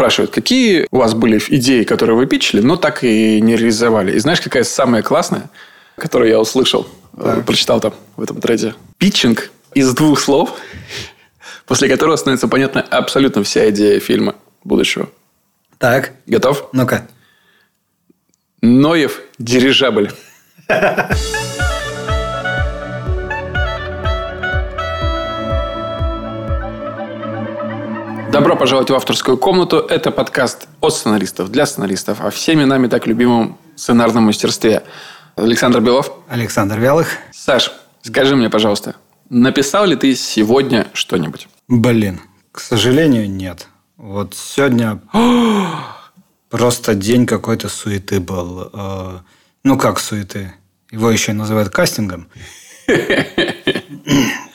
спрашивают, какие у вас были идеи, которые вы питчили, но так и не реализовали. И знаешь, какая самая классная, которую я услышал, так. прочитал там в этом треде? Питчинг из двух слов, после которого становится понятна абсолютно вся идея фильма будущего. Так. Готов? Ну-ка. Ноев дирижабль. Добро пожаловать в авторскую комнату. Это подкаст от сценаристов для сценаристов о всеми нами так любимом сценарном мастерстве. Александр Белов. Александр Вялых. Саш, скажи мне, пожалуйста, написал ли ты сегодня что-нибудь? Блин, к сожалению, нет. Вот сегодня просто день какой-то суеты был. Э, ну, как суеты? Его еще называют кастингом.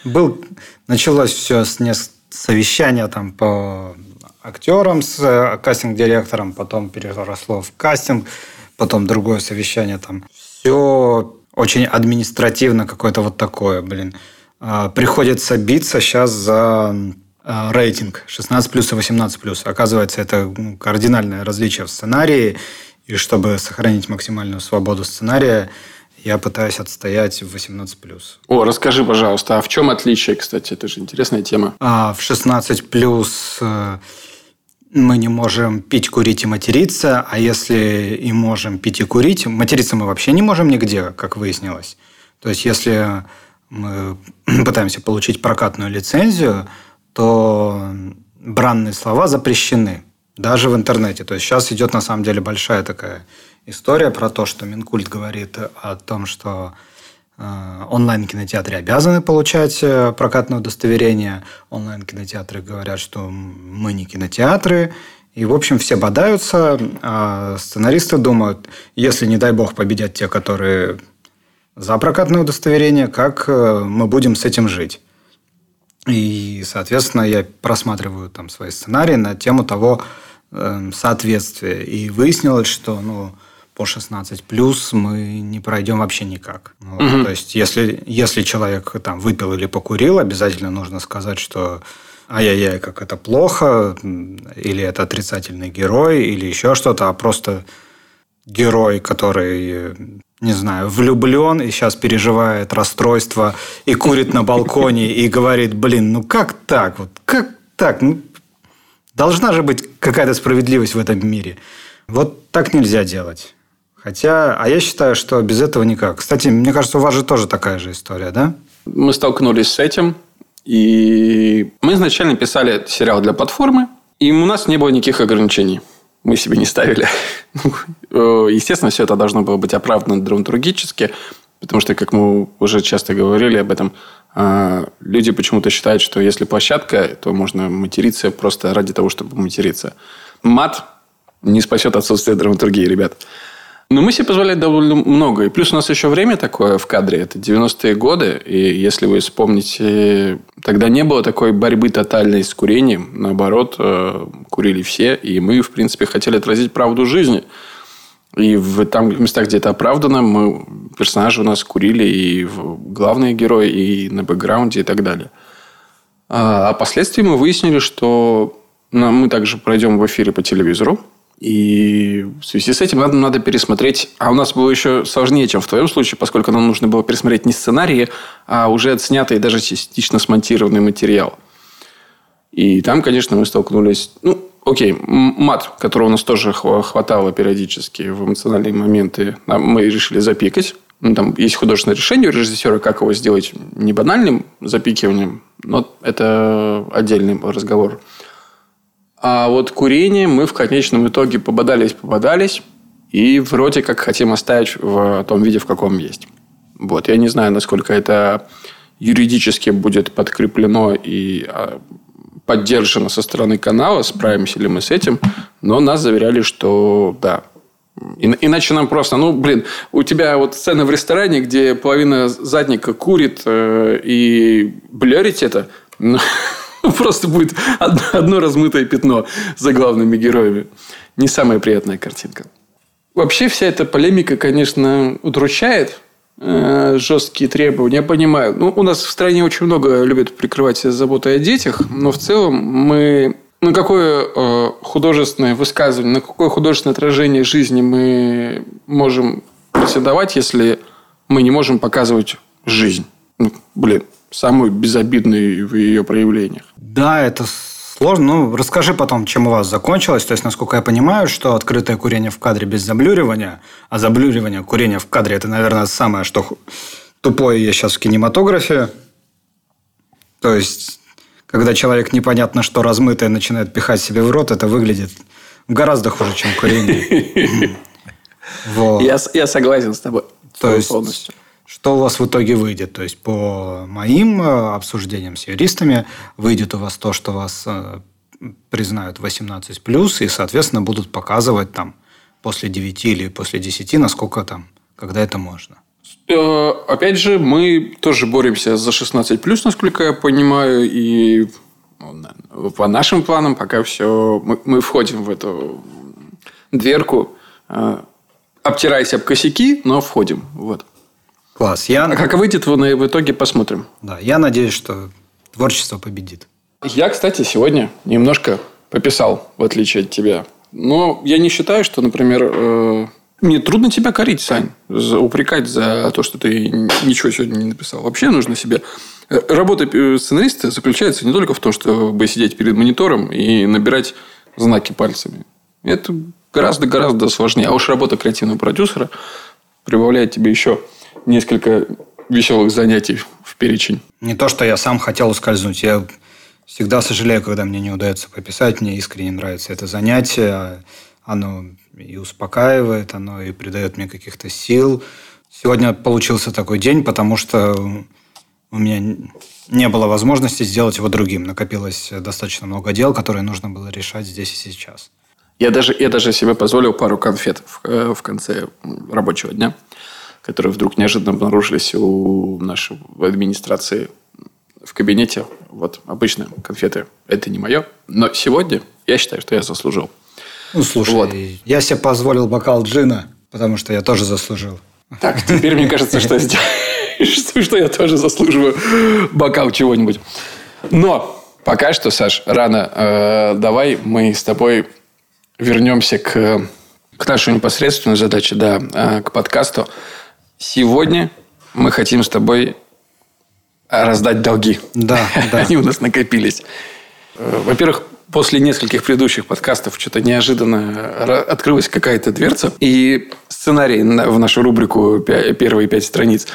Был, началось все с нескольких совещание там по актерам с э, кастинг-директором, потом переросло в кастинг, потом другое совещание там. Все очень административно какое-то вот такое, блин. А, приходится биться сейчас за а, рейтинг 16 плюс и 18 плюс. Оказывается, это кардинальное различие в сценарии. И чтобы сохранить максимальную свободу сценария, я пытаюсь отстоять в 18 плюс. О, расскажи, пожалуйста, а в чем отличие, кстати? Это же интересная тема. А в 16 плюс э, мы не можем пить, курить и материться, а если и можем пить и курить, материться мы вообще не можем нигде, как выяснилось. То есть, если мы пытаемся получить прокатную лицензию, то бранные слова запрещены. Даже в интернете. То есть сейчас идет на самом деле большая такая история про то, что Минкульт говорит о том, что э, онлайн-кинотеатры обязаны получать э, прокатное удостоверение. Онлайн-кинотеатры говорят, что мы не кинотеатры. И, в общем, все бодаются, а сценаристы думают, если, не дай бог, победят те, которые за прокатное удостоверение, как э, мы будем с этим жить. И, соответственно, я просматриваю там свои сценарии на тему того соответствия. И выяснилось, что ну, по 16 плюс мы не пройдем вообще никак. Вот. Угу. То есть, если, если человек там выпил или покурил, обязательно нужно сказать, что ай-яй-яй, как это плохо, или это отрицательный герой, или еще что-то, а просто герой, который, не знаю, влюблен и сейчас переживает расстройство и курит на балконе и говорит, блин, ну как так? Вот как так? Ну, должна же быть какая-то справедливость в этом мире. Вот так нельзя делать. Хотя, а я считаю, что без этого никак. Кстати, мне кажется, у вас же тоже такая же история, да? Мы столкнулись с этим. И мы изначально писали сериал для платформы. И у нас не было никаких ограничений. Мы себе не ставили. Э, естественно, все это должно было быть оправдано драматургически. Потому что, как мы уже часто говорили об этом, э, люди почему-то считают, что если площадка, то можно материться просто ради того, чтобы материться. Мат не спасет отсутствие драматургии, ребят. Но мы себе позволяем довольно много. И плюс у нас еще время такое в кадре. Это 90-е годы. И если вы вспомните, тогда не было такой борьбы тотальной с курением. Наоборот, э, курили все. И мы, в принципе, хотели отразить правду жизни. И в там местах, где это оправдано, мы, персонажи у нас курили и главные герои, и на бэкграунде, и так далее. А, а впоследствии мы выяснили, что мы также пройдем в эфире по телевизору. И в связи с этим надо, надо пересмотреть. А у нас было еще сложнее, чем в твоем случае, поскольку нам нужно было пересмотреть не сценарии, а уже отснятый и даже частично смонтированный материал. И там, конечно, мы столкнулись... Ну, окей, мат, которого у нас тоже хватало периодически в эмоциональные моменты, мы решили запикать. Ну, там есть художественное решение у режиссера, как его сделать не банальным запикиванием, но это отдельный разговор. А вот курение мы в конечном итоге пободались, пободались. И вроде как хотим оставить в том виде, в каком есть. Вот. Я не знаю, насколько это юридически будет подкреплено и а, поддержано со стороны канала, справимся ли мы с этим. Но нас заверяли, что да, Иначе нам просто, ну, блин, у тебя вот сцена в ресторане, где половина задника курит, э, и блерить это, ну, Просто будет одно, одно размытое пятно за главными героями. Не самая приятная картинка. Вообще вся эта полемика, конечно, удручает э, жесткие требования. Я понимаю. Ну, у нас в стране очень много любят прикрывать себя заботой о детях, но в целом мы на какое э, художественное высказывание, на какое художественное отражение жизни мы можем претендовать, если мы не можем показывать жизнь? Ну, блин, самую безобидную в ее проявлениях. Да, это сложно. Ну, расскажи потом, чем у вас закончилось. То есть, насколько я понимаю, что открытое курение в кадре без заблюривания, а заблюривание, курение в кадре – это, наверное, самое, что тупое есть сейчас в кинематографе. То есть, когда человек непонятно что размытое начинает пихать себе в рот, это выглядит гораздо хуже, чем курение. Я, я согласен с тобой. То есть, полностью. Что у вас в итоге выйдет? То есть, по моим э, обсуждениям с юристами, выйдет у вас то, что вас э, признают 18+, и, соответственно, будут показывать там после 9 или после 10, насколько там, когда это можно. Э, опять же, мы тоже боремся за 16+, насколько я понимаю, и ну, по нашим планам пока все... Мы, мы входим в эту дверку, обтираясь об косяки, но входим. Вот. Класс. Я... А как выйдет, в итоге посмотрим. Да, я надеюсь, что творчество победит. Я, кстати, сегодня немножко пописал, в отличие от тебя. Но я не считаю, что, например, э, мне трудно тебя корить, Сань, упрекать за то, что ты ничего сегодня не написал. Вообще нужно себе... Э, работа сценариста заключается не только в том, чтобы сидеть перед монитором и набирать знаки пальцами. Это гораздо-гораздо сложнее. А уж работа креативного продюсера прибавляет тебе еще несколько веселых занятий в перечень. Не то, что я сам хотел ускользнуть. Я всегда сожалею, когда мне не удается пописать. Мне искренне нравится это занятие. Оно и успокаивает, оно и придает мне каких-то сил. Сегодня получился такой день, потому что у меня не было возможности сделать его другим. Накопилось достаточно много дел, которые нужно было решать здесь и сейчас. Я даже, я даже себе позволил пару конфет в, э, в конце рабочего дня которые вдруг неожиданно обнаружились у нашей администрации в кабинете. Вот обычно конфеты – это не мое. Но сегодня я считаю, что я заслужил. Ну, слушай, вот. я себе позволил бокал джина, потому что я тоже заслужил. Так, теперь мне кажется, что, что я тоже заслуживаю бокал чего-нибудь. Но пока что, Саш, рано. Э, давай мы с тобой вернемся к, к нашей непосредственной задаче, да, э, к подкасту. Сегодня мы хотим с тобой раздать долги. Да, да. Они у нас накопились. Э, во-первых, после нескольких предыдущих подкастов что-то неожиданно открылась какая-то дверца. И сценарий в нашу рубрику «Первые пять страниц»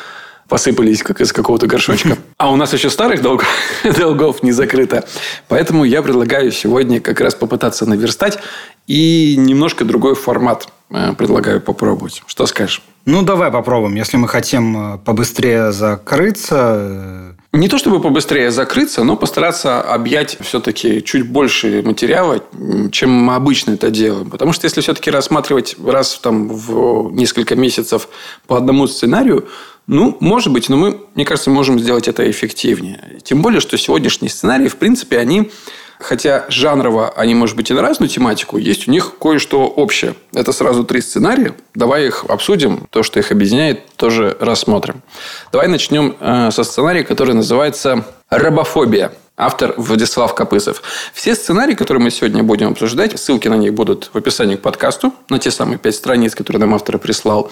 посыпались как из какого-то горшочка. А у нас еще старых долгов, долгов не закрыто. Поэтому я предлагаю сегодня как раз попытаться наверстать и немножко другой формат э, предлагаю попробовать. Что скажешь? Ну, давай попробуем. Если мы хотим э, побыстрее закрыться... Э, Не то чтобы побыстрее закрыться, но постараться объять все-таки чуть больше материала, чем мы обычно это делаем. Потому что если все-таки рассматривать раз там, в несколько месяцев по одному сценарию, ну, может быть, но мы, мне кажется, можем сделать это эффективнее. Тем более, что сегодняшние сценарии, в принципе, они хотя жанрово они, может быть, и на разную тематику, есть у них кое-что общее. Это сразу три сценария. Давай их обсудим. То, что их объединяет, тоже рассмотрим. Давай начнем э, со сценария, который называется «Рабофобия». Автор Владислав Копысов. Все сценарии, которые мы сегодня будем обсуждать, ссылки на них будут в описании к подкасту, на те самые пять страниц, которые нам автор прислал.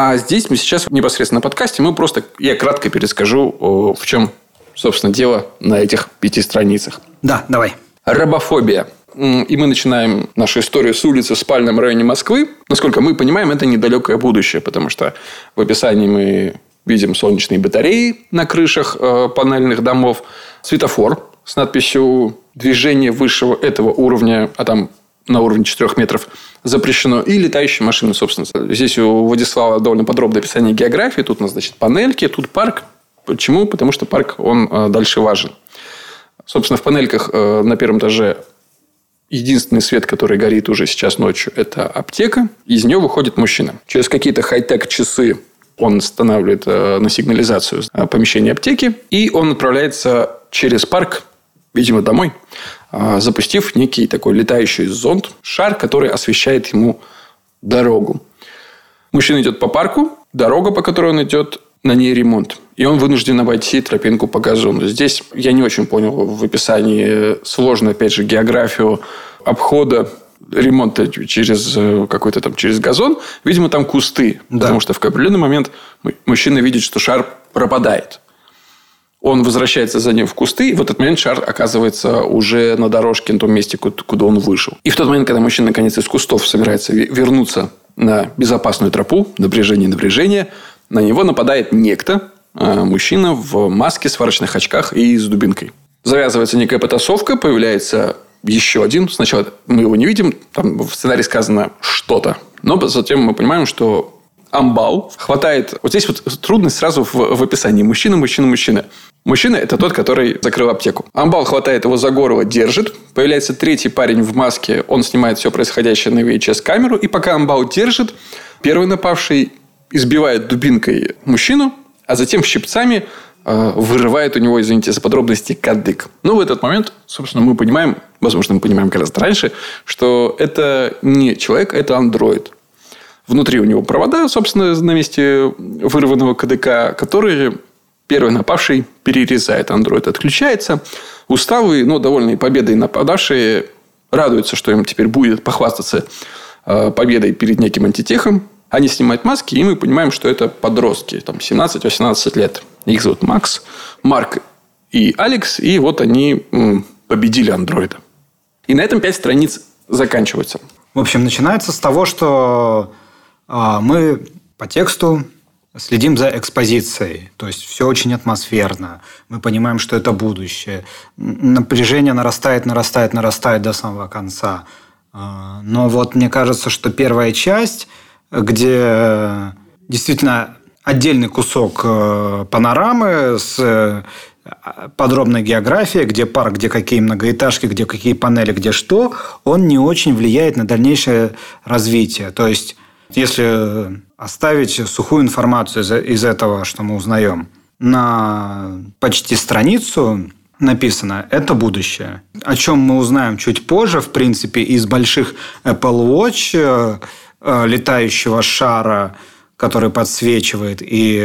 А здесь мы сейчас непосредственно на подкасте, мы просто, я кратко перескажу, в чем собственно, дело на этих пяти страницах. Да, давай. Рабофобия. И мы начинаем нашу историю с улицы в спальном районе Москвы. Насколько мы понимаем, это недалекое будущее, потому что в описании мы видим солнечные батареи на крышах э, панельных домов, светофор с надписью «Движение высшего этого уровня», а там на уровне 4 метров запрещено, и летающие машины, собственно. Здесь у Владислава довольно подробное описание географии. Тут у нас, значит, панельки, тут парк, Почему? Потому что парк, он э, дальше важен. Собственно, в панельках э, на первом этаже единственный свет, который горит уже сейчас ночью, это аптека. Из нее выходит мужчина. Через какие-то хай-тек часы он устанавливает э, на сигнализацию помещение аптеки. И он отправляется через парк, видимо, домой, запустив некий такой летающий зонд, шар, который освещает ему дорогу. Мужчина идет по парку, дорога, по которой он идет, на ней ремонт. И он вынужден обойти тропинку по газону. Здесь я не очень понял в описании сложную, опять же, географию обхода ремонта через э, какой-то там через газон. Видимо, там кусты. Да. Потому что в определенный момент мужчина видит, что шар пропадает. Он возвращается за ним в кусты, и в этот момент шар оказывается уже на дорожке, на том месте, куда он вышел. И в тот момент, когда мужчина, наконец, из кустов собирается вернуться на безопасную тропу, напряжение, напряжение, на него нападает некто, а, мужчина в маске, сварочных очках и с дубинкой. Завязывается некая потасовка, появляется еще один. Сначала мы его не видим, там в сценарии сказано что-то. Но затем мы понимаем, что амбал хватает... Вот здесь вот трудность сразу в, в описании. Мужчина, мужчина, мужчина. Мужчина – это тот, который закрыл аптеку. Амбал хватает его за горло, держит. Появляется третий парень в маске. Он снимает все происходящее на VHS-камеру. И пока Амбал держит, первый напавший избивает дубинкой мужчину, а затем щипцами э, вырывает у него, извините за подробности, кадык. Ну, в этот момент, собственно, мы понимаем, возможно, мы понимаем гораздо раньше, что это не человек, это андроид. Внутри у него провода, собственно, на месте вырванного КДК, которые первый напавший перерезает. Андроид отключается. Усталые, но довольные победой нападавшие радуются, что им теперь будет похвастаться э, победой перед неким антитехом. Они снимают маски, и мы понимаем, что это подростки. Там 17-18 лет. Их зовут Макс, Марк и Алекс. И вот они победили андроида. И на этом пять страниц заканчиваются. В общем, начинается с того, что мы по тексту следим за экспозицией. То есть все очень атмосферно. Мы понимаем, что это будущее. Напряжение нарастает, нарастает, нарастает до самого конца. А, но вот мне кажется, что первая часть, где действительно отдельный кусок э, панорамы с э, подробной географией, где парк, где какие многоэтажки, где какие панели, где что, он не очень влияет на дальнейшее развитие. То есть если оставить сухую информацию из этого, что мы узнаем, на почти страницу написано «это будущее», о чем мы узнаем чуть позже, в принципе, из больших Apple Watch, э, летающего шара, который подсвечивает, и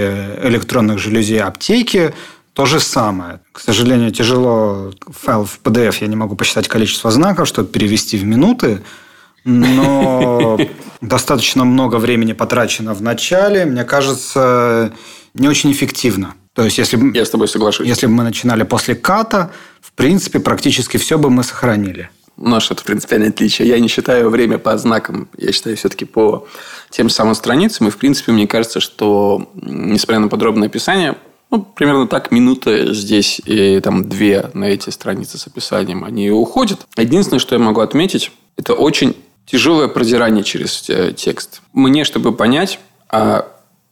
электронных жалюзей аптеки, то же самое. К сожалению, тяжело файл в PDF, я не могу посчитать количество знаков, чтобы перевести в минуты, но достаточно много времени потрачено в начале. Мне кажется, не очень эффективно. То есть, если, Я с тобой соглашусь. Если бы мы начинали после ката, в принципе, практически все бы мы сохранили. Наше это принципиальное отличие. Я не считаю время по знакам. Я считаю все-таки по тем самым страницам. И, в принципе, мне кажется, что, несмотря на подробное описание, ну, примерно так, минута здесь и там две на эти страницы с описанием, они уходят. Единственное, что я могу отметить, это очень тяжелое продирание через э, текст. Мне, чтобы понять, а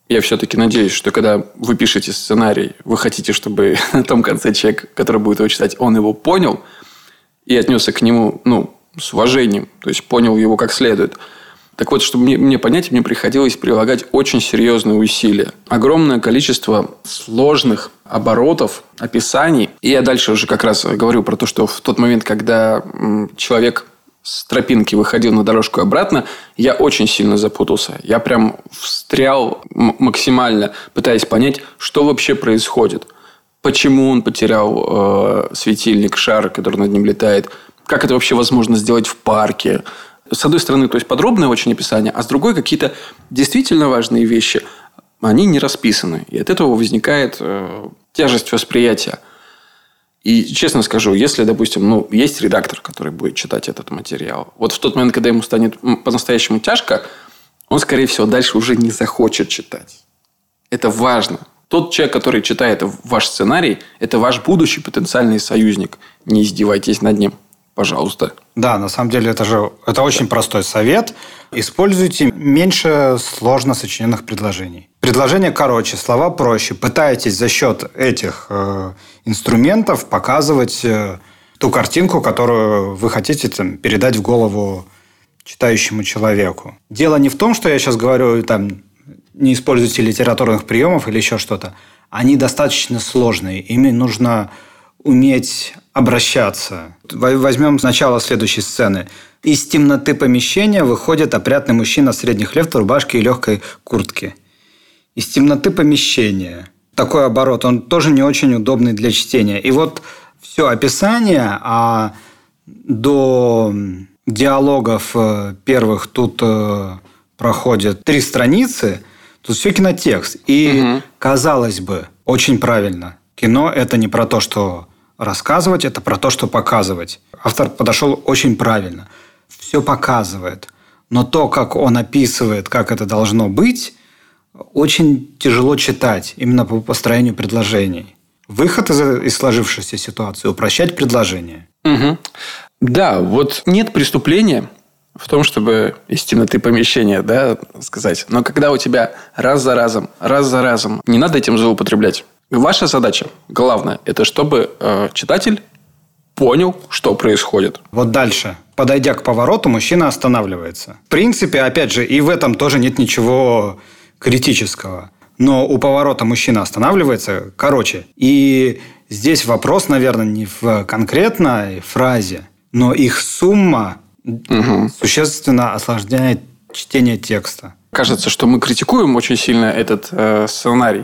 я все-таки надеюсь, что когда вы пишете сценарий, вы хотите, чтобы на том конце человек, который будет его читать, он его понял и отнесся к нему ну, с уважением, то есть понял его как следует. Так вот, чтобы мне, мне понять, мне приходилось прилагать очень серьезные усилия. Огромное количество сложных оборотов, описаний. И я дальше уже как раз говорю про то, что в тот момент, когда человек с тропинки выходил на дорожку обратно, я очень сильно запутался. Я прям встрял максимально, пытаясь понять, что вообще происходит. Почему он потерял э, светильник, шар, который над ним летает? Как это вообще возможно сделать в парке? С одной стороны, то есть подробное очень описание, а с другой какие-то действительно важные вещи, они не расписаны. И от этого возникает э, тяжесть восприятия. И честно скажу, если, допустим, ну, есть редактор, который будет читать этот материал, вот в тот момент, когда ему станет по-настоящему тяжко, он, скорее всего, дальше уже не захочет читать. Это важно. Тот человек, который читает ваш сценарий, это ваш будущий потенциальный союзник. Не издевайтесь над ним. Пожалуйста. Да, на самом деле это же это очень простой совет. Используйте меньше сложно сочиненных предложений. Предложение короче, слова проще. Пытайтесь за счет этих э, инструментов показывать э, ту картинку, которую вы хотите там, передать в голову читающему человеку. Дело не в том, что я сейчас говорю, там, не используйте литературных приемов или еще что-то. Они достаточно сложные. Ими нужно уметь обращаться. Возьмем сначала следующей сцены. Из темноты помещения выходит опрятный мужчина средних лет в рубашке и легкой куртке. Из темноты помещения. Такой оборот, он тоже не очень удобный для чтения. И вот все описание, а до диалогов э, первых тут э, проходят три страницы, тут все кинотекст. И, угу. казалось бы, очень правильно. Кино – это не про то, что рассказывать, это про то, что показывать. Автор подошел очень правильно. Все показывает. Но то, как он описывает, как это должно быть, очень тяжело читать именно по построению предложений. Выход из, из сложившейся ситуации – упрощать предложение. Угу. Да, вот нет преступления в том, чтобы из темноты помещения, да, сказать. Но когда у тебя раз за разом, раз за разом, не надо этим злоупотреблять. Ваша задача, главное, это чтобы э, читатель понял, что происходит. Вот дальше. Подойдя к повороту, мужчина останавливается. В принципе, опять же, и в этом тоже нет ничего критического. Но у поворота мужчина останавливается. Короче, и здесь вопрос, наверное, не в конкретной фразе, но их сумма угу. существенно осложняет чтение текста. Кажется, что мы критикуем очень сильно этот э, сценарий.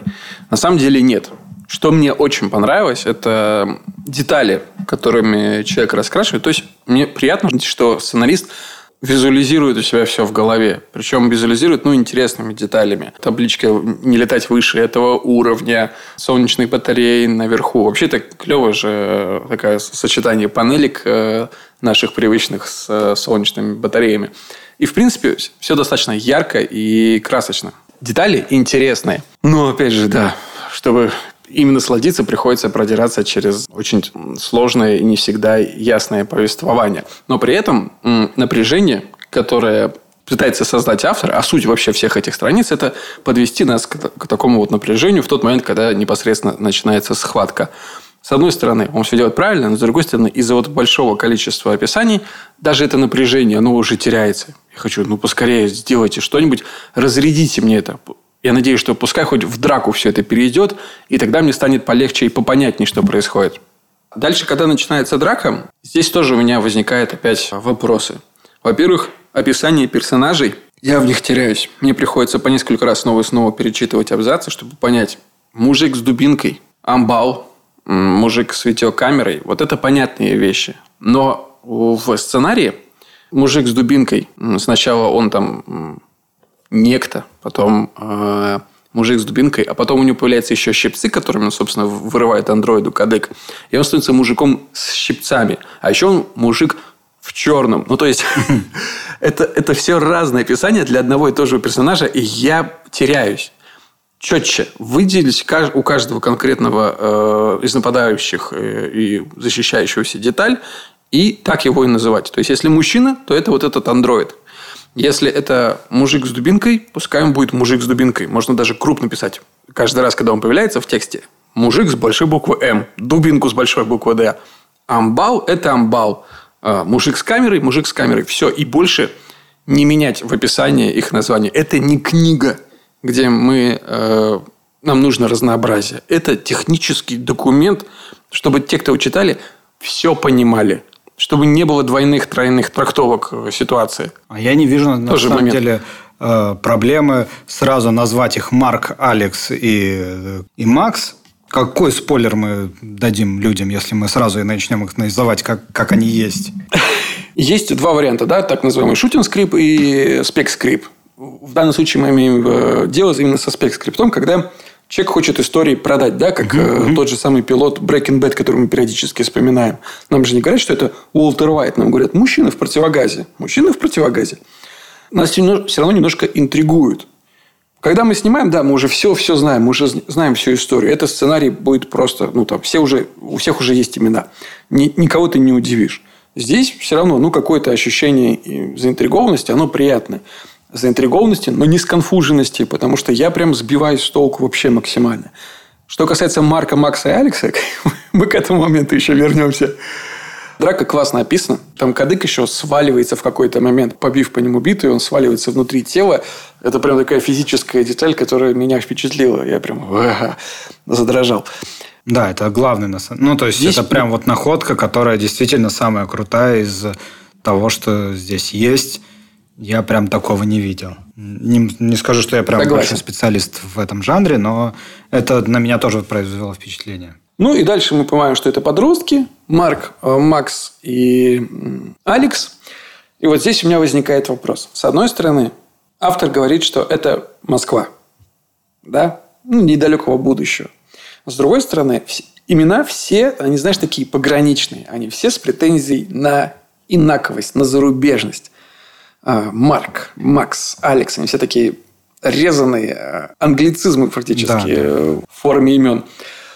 На самом деле нет. Что мне очень понравилось, это детали, которыми человек раскрашивает. То есть, мне приятно, что сценарист визуализирует у себя все в голове. Причем визуализирует, ну, интересными деталями. Табличка не летать выше этого уровня, солнечные батареи наверху. Вообще, это клево же э, такое сочетание панелек э, наших привычных с э, солнечными батареями. И, в принципе, все достаточно ярко и красочно. Детали интересные. Но, опять же, да, чтобы именно сладиться, приходится продираться через очень сложное и не всегда ясное повествование. Но при этом напряжение, которое пытается создать автор, а суть вообще всех этих страниц, это подвести нас к, к такому вот напряжению в тот момент, когда непосредственно начинается схватка. С одной стороны, он все делает правильно, но с другой стороны, из-за вот большого количества описаний, даже это напряжение, оно уже теряется. Я хочу, ну, поскорее сделайте что-нибудь, разрядите мне это. Я надеюсь, что пускай хоть в драку все это перейдет, и тогда мне станет полегче и попонятнее, что происходит. Дальше, когда начинается драка, здесь тоже у меня возникают опять вопросы. Во-первых, описание персонажей. Я в них теряюсь. Мне приходится по несколько раз снова и снова перечитывать абзацы, чтобы понять. Мужик с дубинкой, амбал, мужик с видеокамерой. Вот это понятные вещи. Но в сценарии мужик с дубинкой, сначала он там некто, потом э, мужик с дубинкой, а потом у него появляются еще щипцы, которыми он, собственно, вырывает андроиду кадык. И он становится мужиком с щипцами. А еще он мужик в черном. Ну, то есть, это, это все разное описание для одного и того же персонажа, и я теряюсь четче выделить у каждого конкретного э, из нападающих э, и защищающегося деталь, и так его и называть. То есть, если мужчина, то это вот этот андроид. Если это мужик с дубинкой, пускай он будет мужик с дубинкой. Можно даже крупно писать. Каждый раз, когда он появляется в тексте, мужик с большой буквы М, дубинку с большой буквы Д. Амбал – это амбал. А, мужик с камерой, мужик с камерой. Все. И больше не менять в описании их название. Это не книга где мы, э, нам нужно разнообразие. Это технический документ, чтобы те, кто читали, все понимали. Чтобы не было двойных, тройных трактовок ситуации. А я не вижу, на Тоже самом момент. деле, э, проблемы сразу назвать их Марк, Алекс и, и Макс. Какой спойлер мы дадим людям, если мы сразу и начнем их называть, как, как они есть? Есть два варианта, да, так называемый шутинг-скрип и спек-скрип. В данном случае мы имеем э, дело именно со спек-скриптом, когда человек хочет истории продать, да, как uh-huh. тот же самый пилот Breaking Bad, который мы периодически вспоминаем. Нам же не говорят, что это Уолтер Уайт. Нам говорят, мужчина в противогазе. Мужчина в противогазе. Нас все равно немножко интригуют. Когда мы снимаем, да, мы уже все, все знаем, мы уже знаем всю историю. Этот сценарий будет просто, ну, там, все уже, у всех уже есть имена. Ни, никого ты не удивишь. Здесь все равно, ну, какое-то ощущение заинтригованности, оно приятное заинтригованности, но не сконфуженности, потому что я прям сбиваюсь с толку вообще максимально. Что касается Марка, Макса и Алекса, мы к этому моменту еще вернемся. Драка классно описана. Там кадык еще сваливается в какой-то момент, побив по нему биту, и он сваливается внутри тела. Это прям такая физическая деталь, которая меня впечатлила. Я прям задрожал. Да, это главный на самом Ну, то есть, здесь... это прям вот находка, которая действительно самая крутая из того, что здесь есть. Я прям такого не видел. Не, не скажу, что я прям Согласен. большой специалист в этом жанре, но это на меня тоже произвело впечатление. Ну и дальше мы понимаем, что это подростки. Марк, э, Макс и Алекс. И вот здесь у меня возникает вопрос. С одной стороны, автор говорит, что это Москва. Да? Ну, недалекого будущего. С другой стороны, имена все, они, знаешь, такие пограничные. Они все с претензией на инаковость, на зарубежность. А, Марк, Макс, Алекс, они все такие резаные э, англицизмы фактически Да, э, в форме имен.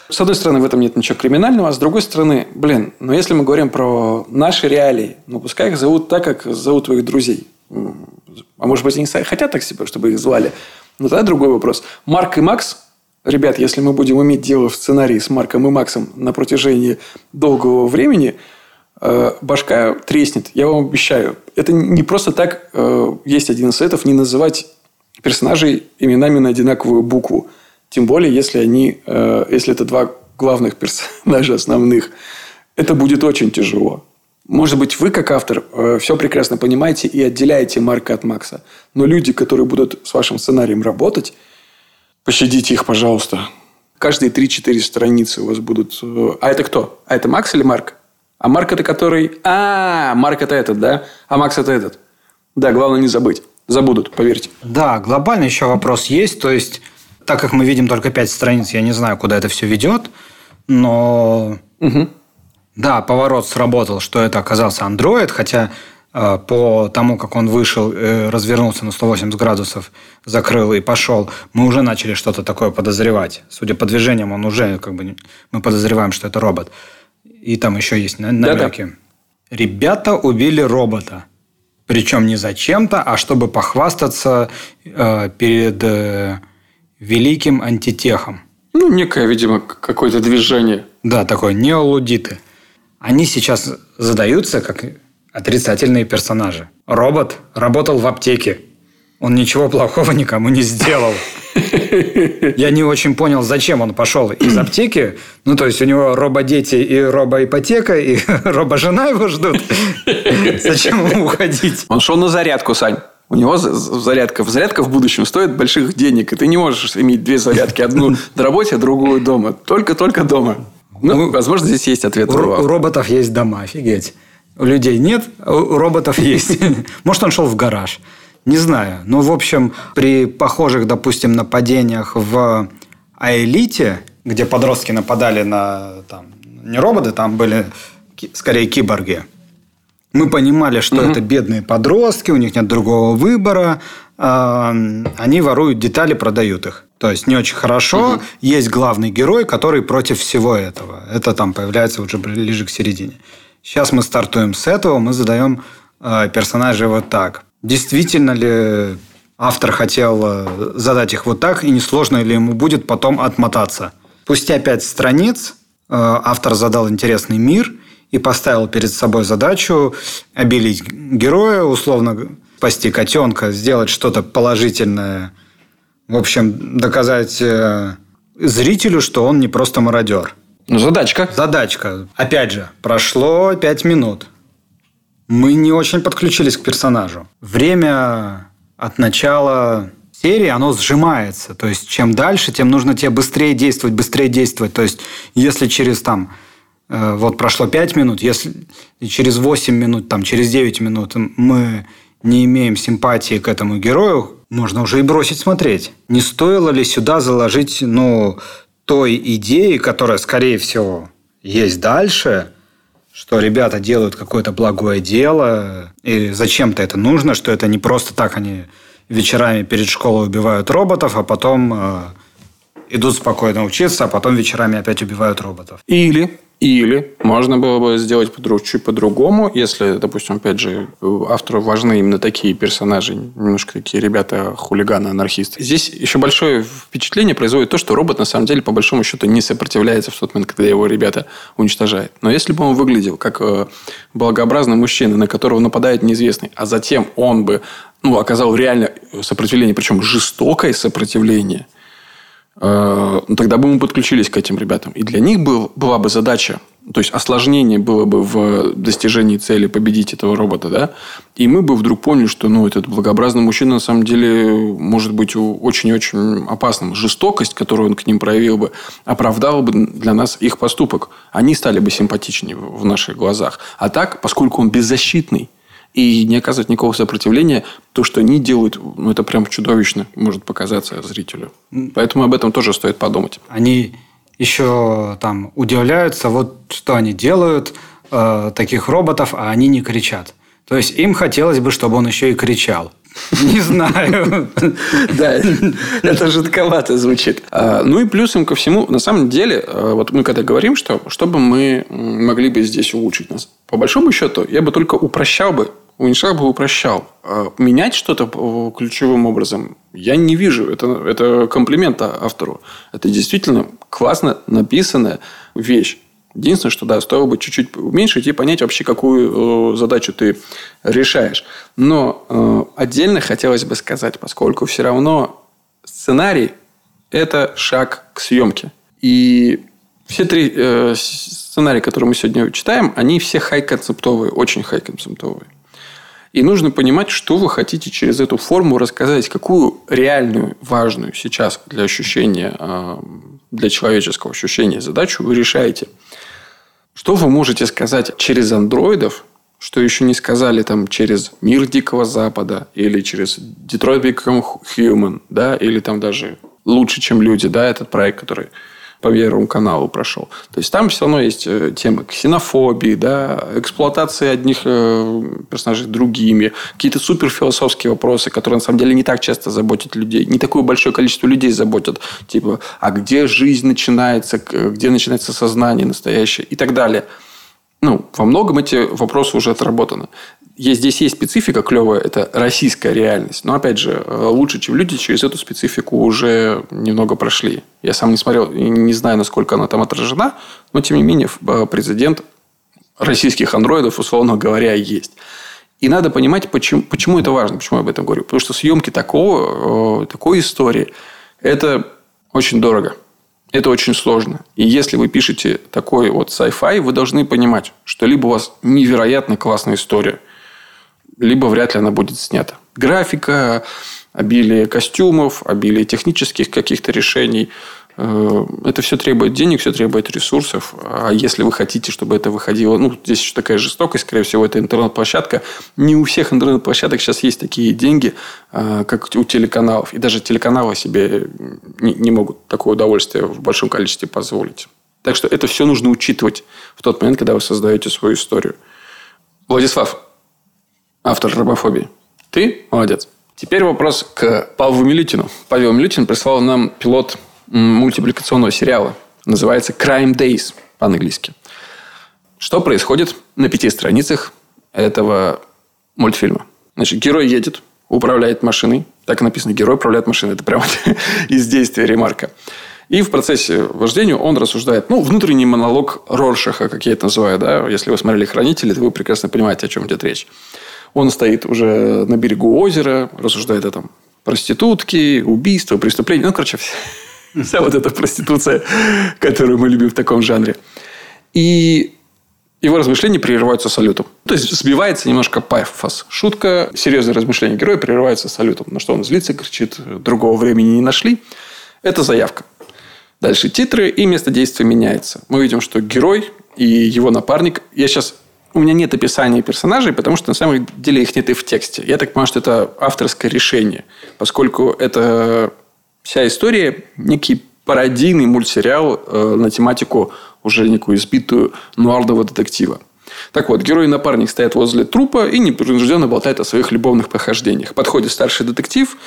С одной стороны, в этом нет ничего криминального, а с другой стороны, блин, но если мы говорим про наши реалии, ну, пускай их зовут так, как зовут твоих друзей. А может быть, они хотят так себе, чтобы их звали. Но тогда другой вопрос. Марк и Макс, ребят, если мы будем иметь дело в сценарии с Марком и Максом на протяжении долгого времени, башка треснет, я вам обещаю. Это не просто так э, есть один из советов не называть персонажей именами на одинаковую букву. Тем более, если они, э, если это два главных персонажа основных. Это будет очень тяжело. Может быть, вы, как автор, все прекрасно понимаете и отделяете Марка от Макса. Но люди, которые будут с вашим сценарием работать, пощадите их, пожалуйста. Каждые 3-4 страницы у вас будут... э, А это кто? А это Макс или Марк? А Марк это который... А, Марк это этот, да? А Макс это этот. Да, главное не забыть. Забудут, поверьте. Да, глобально еще вопрос есть. То есть, так как мы видим только пять страниц, я не знаю, куда это все ведет. Но Угу. да, поворот сработал, что это оказался андроид, хотя э, по тому, как он вышел, э, развернулся на 180 градусов, закрыл и пошел, мы уже начали что-то такое подозревать. Судя по движениям, он уже, как бы, мы подозреваем, что это робот. И там еще есть на- Да-да. намеки. Ребята убили робота. Причем не зачем-то, а чтобы похвастаться э, перед э, великим антитехом. Ну, некое, видимо, какое-то движение. Да, такое неолудиты. Они сейчас задаются как отрицательные персонажи. Робот работал в аптеке. Он ничего плохого никому не сделал. Я не очень понял, зачем он пошел из аптеки. Ну, то есть, у него рободети и робоипотека, и робожена его ждут. Зачем ему уходить? Он шел на зарядку, Сань. У него за- за- зарядка. Зарядка в будущем стоит больших денег. И ты не можешь иметь две зарядки. Одну на работе, а другую дома. Только-только дома. Ну, Ну, возможно, здесь есть ответ. У, у роботов есть дома, офигеть. У людей нет, а у роботов есть. Может, он шел в гараж. Не знаю. Ну, в общем, при похожих, допустим, нападениях в Аэлите, где подростки нападали на там, не роботы, там были скорее киборги. Мы понимали, что это бедные подростки, у них нет другого выбора. а, Они воруют детали, продают их. То есть не очень хорошо. Есть главный герой, который против всего этого. Это там появляется уже ближе к середине. Сейчас мы стартуем с этого, мы задаем э, персонажей вот так. Действительно ли автор хотел э, задать их вот так, и несложно ли ему будет потом отмотаться? Спустя пять страниц э, автор задал интересный мир и поставил перед собой задачу обелить героя, условно спасти котенка, сделать что-то положительное. В общем, доказать э, зрителю, что он не просто мародер. Ну, задачка. Задачка. Опять же, прошло пять минут. Мы не очень подключились к персонажу. Время от начала серии, оно сжимается. То есть, чем дальше, тем нужно тебе быстрее действовать, быстрее действовать. То есть, если через там э, вот прошло 5 минут, если через 8 минут, там, через 9 минут мы не имеем симпатии к этому герою, можно уже и бросить смотреть. Не стоило ли сюда заложить, ну, той идеи, которая, скорее всего, есть дальше, что ребята делают какое-то благое дело, и зачем-то это нужно, что это не просто так они вечерами перед школой убивают роботов, а потом э, идут спокойно учиться, а потом вечерами опять убивают роботов. Или, или можно было бы сделать по-друг- чуть по-другому, если, допустим, опять же, автору важны именно такие персонажи, немножко такие ребята, хулиганы, анархисты. Здесь еще большое впечатление производит то, что робот на самом деле по большому счету не сопротивляется в тот момент, когда его ребята уничтожают. Но если бы он выглядел как э, благообразный мужчина, на которого нападает неизвестный, а затем он бы ну, оказал реально сопротивление, причем жестокое сопротивление – тогда бы мы подключились к этим ребятам. И для них был, была бы задача то есть осложнение было бы в достижении цели победить этого робота, да, и мы бы вдруг поняли, что ну, этот благообразный мужчина на самом деле может быть очень-очень опасным. Жестокость, которую он к ним проявил бы, оправдала бы для нас их поступок. Они стали бы симпатичнее в наших глазах. А так, поскольку он беззащитный, и не оказывать никакого сопротивления, то, что они делают, ну, это прям чудовищно может показаться зрителю. Поэтому об этом тоже стоит подумать. Они еще там удивляются, вот что они делают, э, таких роботов, а они не кричат. То есть им хотелось бы, чтобы он еще и кричал. Не знаю. Да, это жидковато звучит. А, ну и плюсом ко всему, на самом деле, э, вот мы когда говорим, что чтобы мы могли бы здесь улучшить нас, по большому счету, я бы только упрощал бы уменьшал бы упрощал. А менять что-то ключевым образом я не вижу. Это, это комплимент автору. Это действительно классно написанная вещь. Единственное, что да, стоило бы чуть-чуть уменьшить и понять вообще, какую э, задачу ты решаешь. Но э, отдельно хотелось бы сказать, поскольку все равно сценарий – это шаг к съемке. И все три э, сценария, которые мы сегодня читаем, они все хай-концептовые, очень хай-концептовые. И нужно понимать, что вы хотите через эту форму рассказать, какую реальную, важную сейчас для ощущения, а, для человеческого ощущения задачу вы решаете. Что вы можете сказать через андроидов, что еще не сказали там через мир Дикого Запада или через Detroit Become Human, да, или там даже лучше, чем люди, да, этот проект, который по Первому каналу прошел. То есть там все равно есть э, темы ксенофобии, да, эксплуатации одних э, персонажей другими, какие-то суперфилософские вопросы, которые на самом деле не так часто заботят людей, не такое большое количество людей заботят, типа, а где жизнь начинается, где начинается сознание настоящее и так далее. Ну, во многом эти вопросы уже отработаны есть, здесь есть специфика клевая, это российская реальность. Но, опять же, э, лучше, чем люди, через эту специфику уже немного прошли. Я сам не смотрел и не знаю, насколько она там отражена, но, тем не менее, э, президент российских андроидов, условно говоря, есть. И надо понимать, почему, почему это важно, почему я об этом говорю. Потому что съемки такого, э, такой истории – это очень дорого. Это очень сложно. И если вы пишете такой вот sci-fi, вы должны понимать, что либо у вас невероятно классная история – либо вряд ли она будет снята. Графика, обилие костюмов, обилие технических каких-то решений. Э, это все требует денег, все требует ресурсов. А если вы хотите, чтобы это выходило... Ну, здесь еще такая жестокость, скорее всего, это интернет-площадка. Не у всех интернет-площадок сейчас есть такие деньги, э, как у телеканалов. И даже телеканалы себе не могут такое удовольствие в большом количестве позволить. Так что это все нужно учитывать в тот момент, когда вы создаете свою историю. Владислав, автор рабофобии. Ты молодец. Теперь вопрос к Павлу Милютину. Павел Милютин прислал нам пилот мультипликационного сериала. Называется Crime Days по-английски. Что происходит на пяти страницах этого мультфильма? Значит, герой едет, управляет машиной. Так и написано, герой управляет машиной. Это прямо из действия ремарка. И в процессе вождения он рассуждает, ну, внутренний монолог Роршаха, как я это называю, да, если вы смотрели «Хранители», то вы прекрасно понимаете, о чем идет речь. Он стоит уже на берегу озера, рассуждает о там проститутки, убийства, преступления. Ну, короче, вся, вот эта проституция, которую мы любим в таком жанре. И его размышления прерываются салютом. То есть, сбивается немножко пафос. Шутка, серьезное размышление героя прерывается салютом. На что он злится, кричит, другого времени не нашли. Это заявка. Дальше титры, и место действия меняется. Мы видим, что герой и его напарник... Я сейчас у меня нет описания персонажей, потому что на самом деле их нет и в тексте. Я так понимаю, что это авторское решение, поскольку это вся история некий пародийный мультсериал э, на тематику уже некую избитую нуарного детектива. Так вот, герой и напарник стоят возле трупа и непринужденно болтают о своих любовных похождениях. Подходит старший детектив,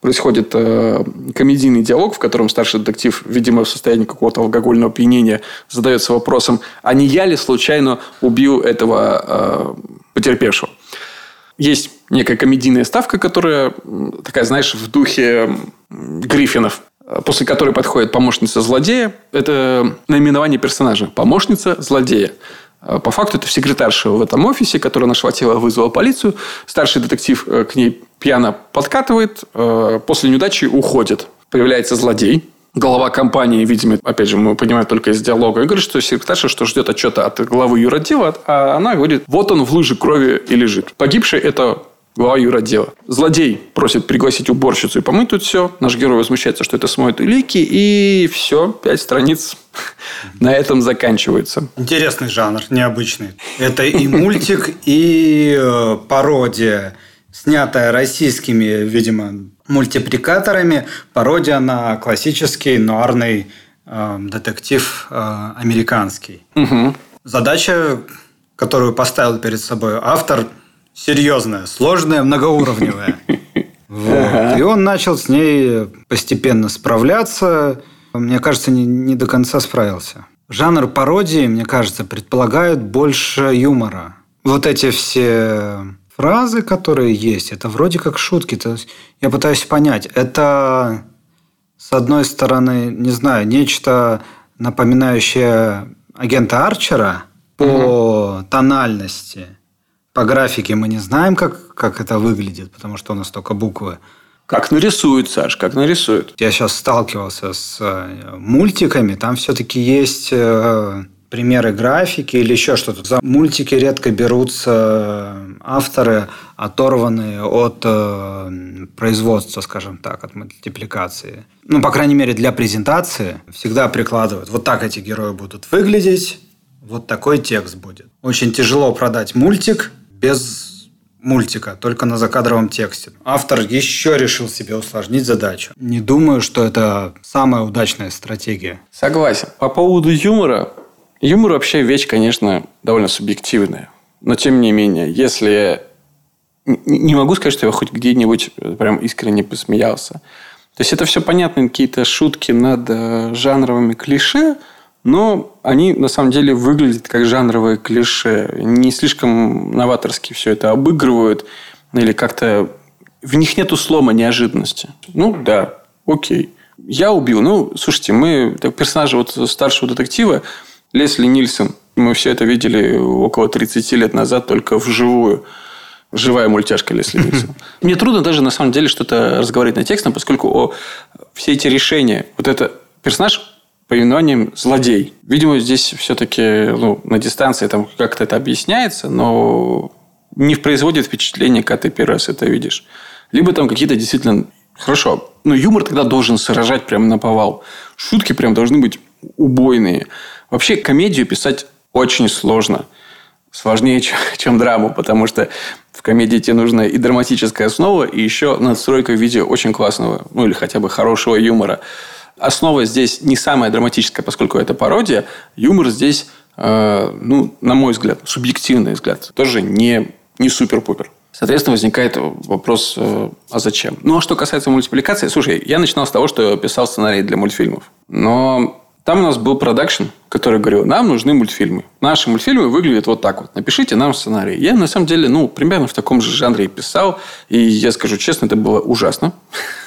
происходит э, комедийный диалог, в котором старший детектив, видимо, в состоянии какого-то алкогольного опьянения, задается вопросом, а не я ли случайно убил этого э, потерпевшего? Есть некая комедийная ставка, которая такая, знаешь, в духе Гриффинов после которой подходит помощница злодея. Это наименование персонажа. Помощница злодея. Э, по факту это секретарша в этом офисе, которая нашла тело, вызвала полицию. Старший детектив э, к ней пьяно подкатывает, э, после неудачи уходит. Появляется злодей, глава компании, видимо, опять же, мы понимаем только из диалога, говорит, что секретарша, что ждет отчета от главы юротдела, а она говорит, вот он в луже крови и лежит. Погибший – это глава юротдела. Злодей просит пригласить уборщицу и помыть тут все. Наш герой возмущается, что это смоет улики, и все, пять страниц на этом заканчивается. Интересный жанр, необычный. Это и мультик, и э, пародия, снятая российскими, видимо, мультипликаторами, пародия на классический нуарный э, детектив э, американский. Угу. Задача, которую поставил перед собой автор, серьезная, сложная, многоуровневая. Вот. И он начал с ней постепенно справляться. Мне кажется, не, не до конца справился. Жанр пародии, мне кажется, предполагает больше юмора. Вот эти все фразы, которые есть, это вроде как шутки. То есть я пытаюсь понять, это с одной стороны, не знаю, нечто напоминающее агента Арчера по угу. тональности – по графике мы не знаем, как, как это выглядит, потому что у нас только буквы. Как нарисуют, Саш, как нарисуют. Я сейчас сталкивался с э, мультиками, там все-таки есть э, примеры графики или еще что-то. За мультики редко берутся э, авторы, оторванные от производства, скажем так, от мультипликации. Ну, по крайней мере, для презентации всегда прикладывают. Вот так эти герои будут выглядеть, вот такой текст будет. Очень тяжело продать мультик, без мультика, только на закадровом тексте. Автор еще решил себе усложнить задачу. Не думаю, что это самая удачная стратегия. Согласен. По поводу юмора. Юмор вообще вещь, конечно, довольно субъективная. Но тем не менее, если... Не могу сказать, что я хоть где-нибудь прям искренне посмеялся. То есть, это все понятно, какие-то шутки над э, жанровыми клише – но они на самом деле выглядят как жанровые клише. Не слишком новаторски все это обыгрывают. Или как-то в них нету слома неожиданности. Ну, да, окей. Я убил. Ну, слушайте, мы так, персонажа вот старшего детектива Лесли Нильсон. Мы все это видели около 30 лет назад только вживую. Живая мультяшка Лесли Нильсон. Мне трудно даже на самом деле что-то разговаривать на текстом, поскольку о, все эти решения, вот это персонаж повинованием злодей. Видимо, здесь все-таки ну, на дистанции там как-то это объясняется, но не производит впечатление, когда ты первый раз это видишь. Либо там какие-то действительно... Хорошо, но юмор тогда должен сражать прямо на повал. Шутки прям должны быть убойные. Вообще комедию писать очень сложно. Сложнее, чем, драму, потому что в комедии тебе нужна и драматическая основа, и еще надстройка в виде очень классного, ну или хотя бы хорошего юмора. Основа здесь не самая драматическая, поскольку это пародия. Юмор здесь, э, ну, на мой взгляд, субъективный взгляд, тоже не, не супер-пупер. Соответственно, возникает вопрос, э, а зачем? Ну, а что касается мультипликации, слушай, я начинал с того, что писал сценарий для мультфильмов. Но там у нас был продакшн, который говорил, нам нужны мультфильмы. Наши мультфильмы выглядят вот так вот. Напишите нам сценарий. Я, на самом деле, ну, примерно в таком же жанре и писал. И я скажу честно, это было ужасно.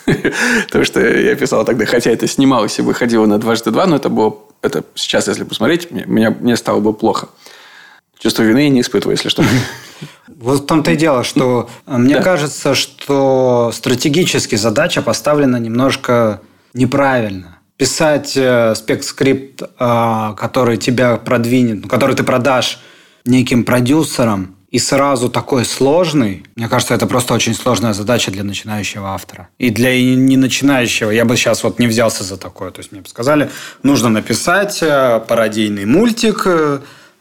То, что я писал тогда, хотя это снималось и выходило на дважды два, но это было... Это сейчас, если посмотреть, мне, мне стало бы плохо. Чувство вины я не испытываю, если что. Вот в том-то и дело, что э, мне да. кажется, что стратегически задача поставлена немножко неправильно писать э, спецскрипт, э, который тебя продвинет, ну, который ты продашь неким продюсерам, и сразу такой сложный, мне кажется, это просто очень сложная задача для начинающего автора. И для не начинающего, я бы сейчас вот не взялся за такое. То есть мне бы сказали, нужно написать э, пародийный мультик,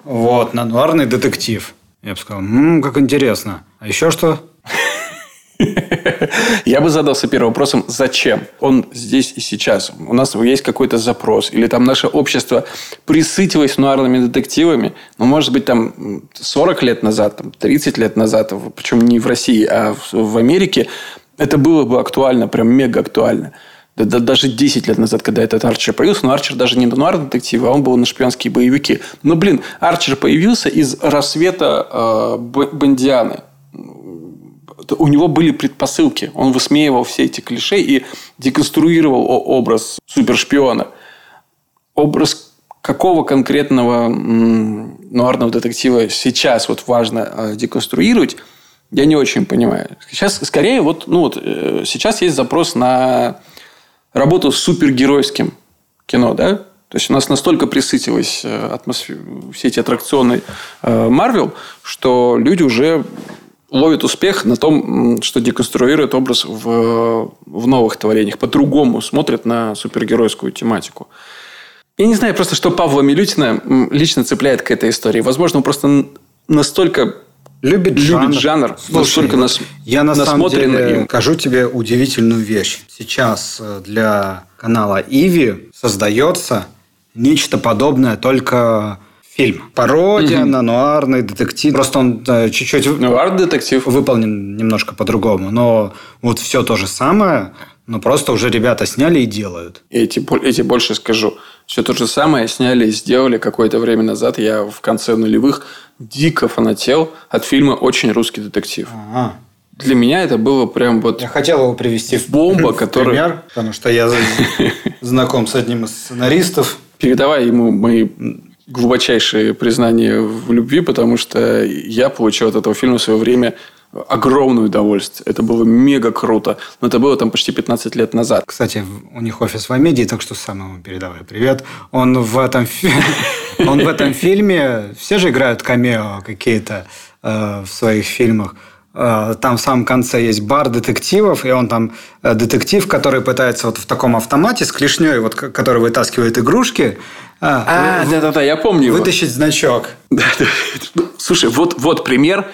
вот, на нуарный детектив. Я бы сказал, м-м, как интересно. А еще что? Я бы задался первым вопросом, зачем он здесь и сейчас? У нас есть какой-то запрос? Или там наше общество присытилось нуарными детективами? Ну, может быть, там 40 лет назад, там, 30 лет назад, причем не в России, а в Америке, это было бы актуально, прям мега актуально. Да, да, даже 10 лет назад, когда этот Арчер появился, но Арчер даже не нуар детективы, а он был на шпионские боевики. Но, блин, Арчер появился из рассвета э, Бондианы у него были предпосылки. Он высмеивал все эти клише и деконструировал образ супершпиона. Образ какого конкретного нуарного детектива сейчас вот важно а, деконструировать, я не очень понимаю. Сейчас скорее вот, ну вот э, сейчас есть запрос на работу с супергеройским кино, да? То есть у нас настолько присытилась э, атмосфера, все эти аттракционы Марвел, что люди уже ловят успех на том, что деконструирует образ в, в новых творениях, по-другому смотрят на супергеройскую тематику. Я не знаю просто, что Павла Милютина лично цепляет к этой истории. Возможно, он просто настолько любит, любит жанр, жанр Слушай, настолько нас, я на самом деле им. скажу тебе удивительную вещь. Сейчас э, для канала Иви создается нечто подобное, только фильм. Пародия угу. на нуарный детектив. Просто он э, чуть-чуть... Нуар-детектив. Выполнен немножко по-другому. Но вот все то же самое, но просто уже ребята сняли и делают. эти, эти больше скажу. Все то же самое сняли и сделали какое-то время назад. Я в конце нулевых дико фанател от фильма «Очень русский детектив». Ага. Для меня это было прям вот... Я хотел его привести в бомба, который... пример, потому что я знаком с одним из сценаристов. Передавай ему мои глубочайшие признания в любви, потому что я получил от этого фильма в свое время огромное удовольствие. Это было мега круто. Но это было там почти 15 лет назад. Кстати, у них офис в Амедии, так что сам ему передавай привет. Он в этом, он в этом фильме... Все же играют камео какие-то э, в своих фильмах. Э, там в самом конце есть бар детективов, и он там э, детектив, который пытается вот в таком автомате с клешней, вот, который вытаскивает игрушки. А, да-да-да, я помню Вытащить его. значок. Да, да. Слушай, вот, вот пример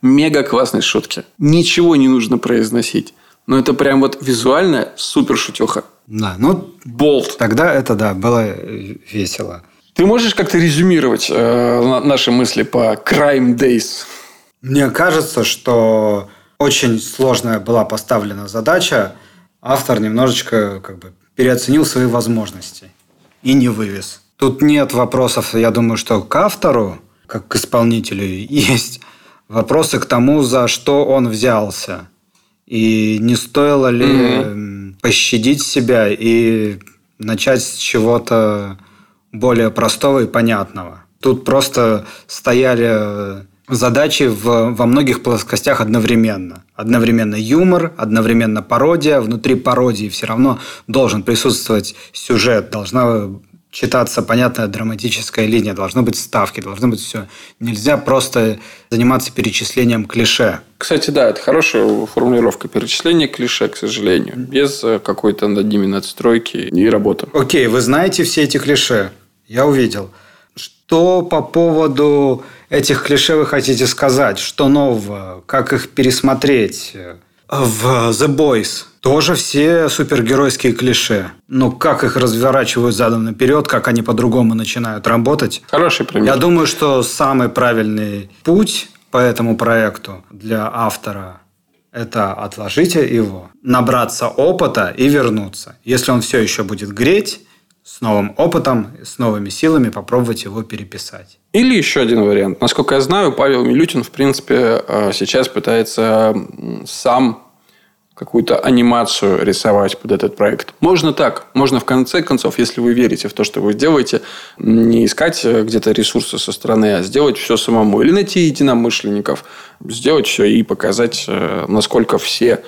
мега классной шутки. Ничего не нужно произносить. Но это прям вот визуально супер шутеха. Да, ну... Болт. Тогда это, да, было весело. Ты можешь как-то резюмировать э, наши мысли по Crime Days? Мне кажется, что очень сложная была поставлена задача. Автор немножечко как бы переоценил свои возможности и не вывез. Тут нет вопросов, я думаю, что к автору, как к исполнителю, есть вопросы к тому, за что он взялся. И не стоило ли mm-hmm. пощадить себя и начать с чего-то более простого и понятного. Тут просто стояли задачи в, во многих плоскостях одновременно. Одновременно юмор, одновременно пародия. Внутри пародии все равно должен присутствовать сюжет, должна читаться понятная драматическая линия, должны быть ставки, должно быть все. Нельзя просто заниматься перечислением клише. Кстати, да, это хорошая формулировка. Перечисление клише, к сожалению. Без э, какой-то над ними надстройки и работы. Окей, вы знаете все эти клише. Я увидел. Что по поводу этих клише вы хотите сказать? Что нового? Как их пересмотреть? В The Boys тоже все супергеройские клише. Но как их разворачивают задом наперед, как они по-другому начинают работать. Хороший пример. Я думаю, что самый правильный путь по этому проекту для автора это отложить его, набраться опыта и вернуться. Если он все еще будет греть, с новым опытом, с новыми силами попробовать его переписать. Или еще один вариант. Насколько я знаю, Павел Милютин, в принципе, э, сейчас пытается сам какую-то анимацию рисовать под этот проект. Можно так. Можно в конце концов, если вы верите в то, что вы делаете, не искать э, где-то ресурсы со стороны, а сделать все самому. Или найти единомышленников. Сделать все и показать, э, насколько все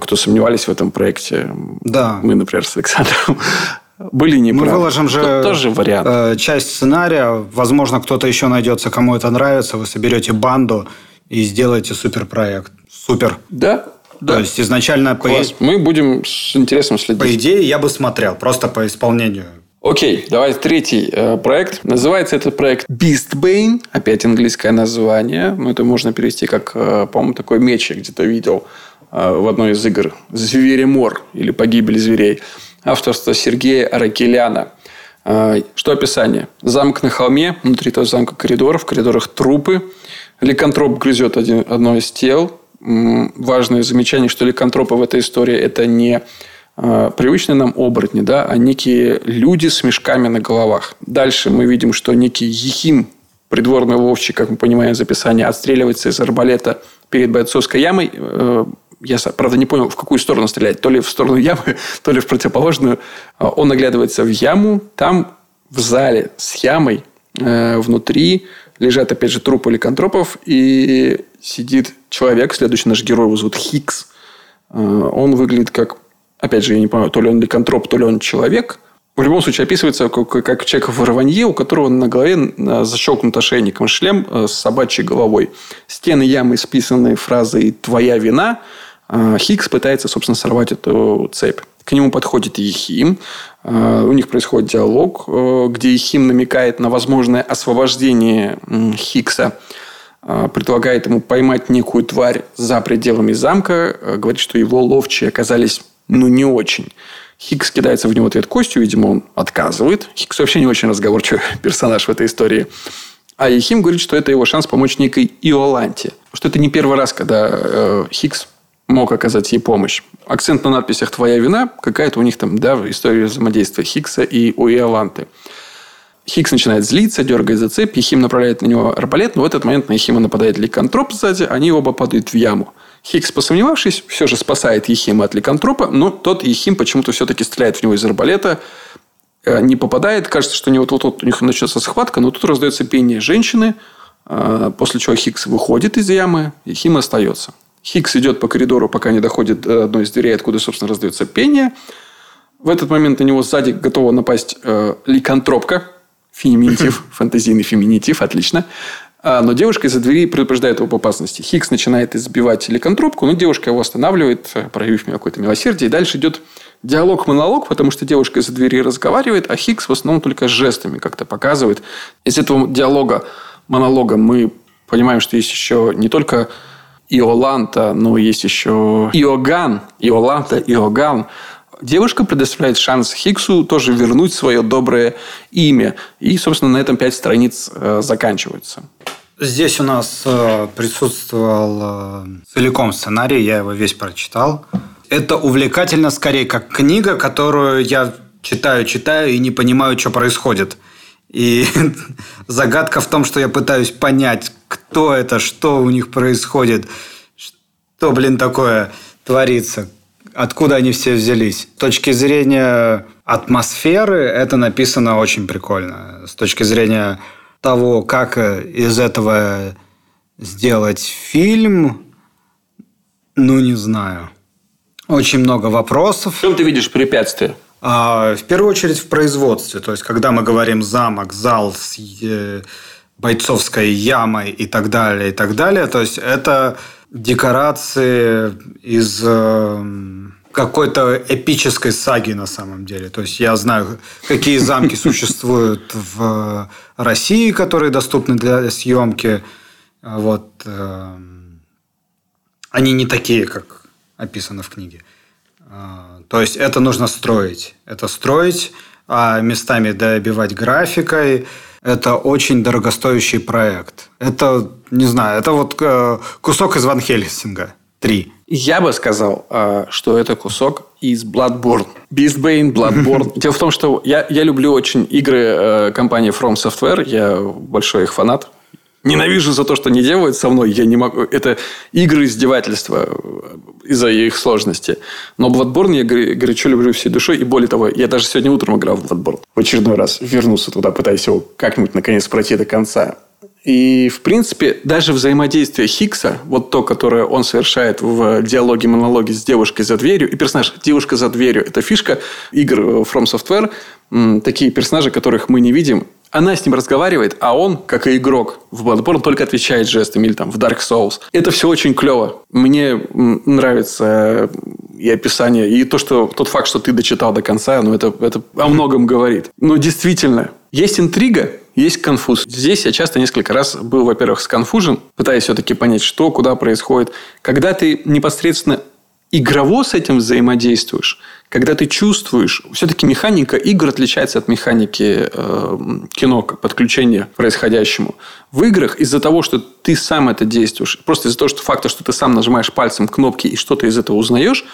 кто сомневались в этом проекте. Да. Мы, например, с Александром были неправы. Мы выложим же Тут тоже вариант. Э, часть сценария. Возможно, кто-то еще найдется, кому это нравится. Вы соберете банду и сделаете суперпроект. Супер. Да. Да. То есть изначально... Класс. По... Мы будем с интересом следить. По идее, я бы смотрел. Просто по исполнению. Окей, давай третий э, проект. Называется этот проект Beastbane. Опять английское название. Ну, это можно перевести как, э, по-моему, такой меч я где-то видел э, в одной из игр. Зверемор или Погибель зверей авторства Сергея Аракеляна. А, что описание? Замок на холме, внутри этого замка коридор, в коридорах трупы. Ликантроп грызет один, одно из тел. Важное замечание, что ликантропы в этой истории – это не а, привычные нам оборотни, да, а некие люди с мешками на головах. Дальше мы видим, что некий Ехим, придворный ловчий, как мы понимаем из описания, отстреливается из арбалета перед бойцовской ямой. Я, правда, не понял, в какую сторону стрелять. То ли в сторону ямы, то ли в противоположную. А он оглядывается в яму. Там в зале с ямой э, внутри лежат, опять же, трупы ликантропов. И сидит человек, следующий наш герой его зовут Хикс. Э, он выглядит как опять же, я не понимаю, то ли он ликантроп, то ли он человек, в любом случае описывается как, как человек в рванье, у которого на голове защелкнут ошейником шлем э, с собачьей головой. Стены ямы списаны фразой «твоя вина». А Хикс пытается, собственно, сорвать эту цепь. К нему подходит Ехим. Э, у них происходит диалог, где Ехим намекает на возможное освобождение Хикса предлагает ему поймать некую тварь за пределами замка, говорит, что его ловчие оказались ну, не очень. Хикс кидается в него ответ костью, видимо, он отказывает. Хикс вообще не очень разговорчивый персонаж в этой истории. А Ехим говорит, что это его шанс помочь некой Иоланте. Что это не первый раз, когда э, Хикс мог оказать ей помощь. Акцент на надписях «Твоя вина» какая-то у них там, да, история взаимодействия Хикса и у Иоланты. Хикс начинает злиться, дергает за цепь, Ехим направляет на него арбалет, но в этот момент на Ехима нападает ликантроп сзади, они оба падают в яму. Хикс, посомневавшись, все же спасает Ехима от ликантропа, но тот Ехим почему-то все-таки стреляет в него из арбалета, э, не попадает. Кажется, что у него тут, у них начнется схватка, но тут раздается пение женщины, э, после чего Хикс выходит из ямы, Ехим остается. Хикс идет по коридору, пока не доходит до одной из дверей, откуда, собственно, раздается пение. В этот момент на него сзади готова напасть э, ликантропка, феминитив, фантазийный феминитив, отлично. А, но девушка из-за двери предупреждает его об опасности. Хикс начинает избивать ликантропку, но девушка его останавливает, э, проявив какое-то милосердие. И дальше идет диалог-монолог, потому что девушка из-за двери разговаривает, а Хикс в основном только жестами как-то показывает. Из этого диалога, монолога мы понимаем, что есть еще не только Иоланта, но есть еще Иоган, Иоланта, Иоган. Девушка предоставляет шанс Хиксу тоже вернуть свое доброе имя. И, собственно, на этом пять страниц э, заканчиваются. Здесь у нас э, присутствовал э, целиком сценарий, я его весь прочитал. Это увлекательно скорее как книга, которую я читаю, читаю и не понимаю, что происходит. И загадка в том, что я пытаюсь понять, кто это, что у них происходит, что, блин, такое творится, откуда они все взялись. С точки зрения атмосферы это написано очень прикольно. С точки зрения того, как из этого сделать фильм, ну, не знаю. Очень много вопросов. В чем ты видишь препятствия? А, в первую очередь в производстве. То есть, когда мы говорим замок, зал бойцовской ямой и так далее, и так далее, то есть это декорации из э, какой-то эпической саги на самом деле. То есть я знаю, какие замки существуют в России, которые доступны для съемки. Вот. Э, они не такие, как описано в книге. Э, то есть это нужно строить. Это строить, а местами добивать графикой – это очень дорогостоящий проект. Это, не знаю, это вот э, кусок из Ван Хельсинга. Три. Я бы сказал, э, что это кусок из Bloodborne. Beastbane, Bloodborne. Дело в том, что я, я люблю очень игры э, компании From Software. Я большой их фанат. Ненавижу за то, что не делают со мной. Я не могу. Это игры издевательства из-за их сложности. Но Bloodborne я горячо люблю всей душой. И более того, я даже сегодня утром играл в Bloodborne. В очередной раз вернулся туда, пытаясь его как-нибудь наконец пройти до конца. И, в принципе, даже взаимодействие Хикса, вот то, которое он совершает в диалоге-монологе с девушкой за дверью, и персонаж «девушка за дверью» – это фишка игр From Software. Такие персонажи, которых мы не видим, она с ним разговаривает, а он, как и игрок в Bloodborne, только отвечает жестами или там в Dark Souls. Это все очень клево. Мне нравится и описание, и то, что тот факт, что ты дочитал до конца, ну, это, это о многом говорит. Но действительно, есть интрига, есть конфуз. Здесь я часто несколько раз был, во-первых, сконфужен, пытаясь все-таки понять, что, куда происходит. Когда ты непосредственно игрово с этим взаимодействуешь, когда ты чувствуешь, все-таки механика игр отличается от механики э, кино, подключения происходящему. В играх из-за того, что ты сам это действуешь, просто из-за того, что факта, что ты сам нажимаешь пальцем кнопки и что-то из этого узнаешь,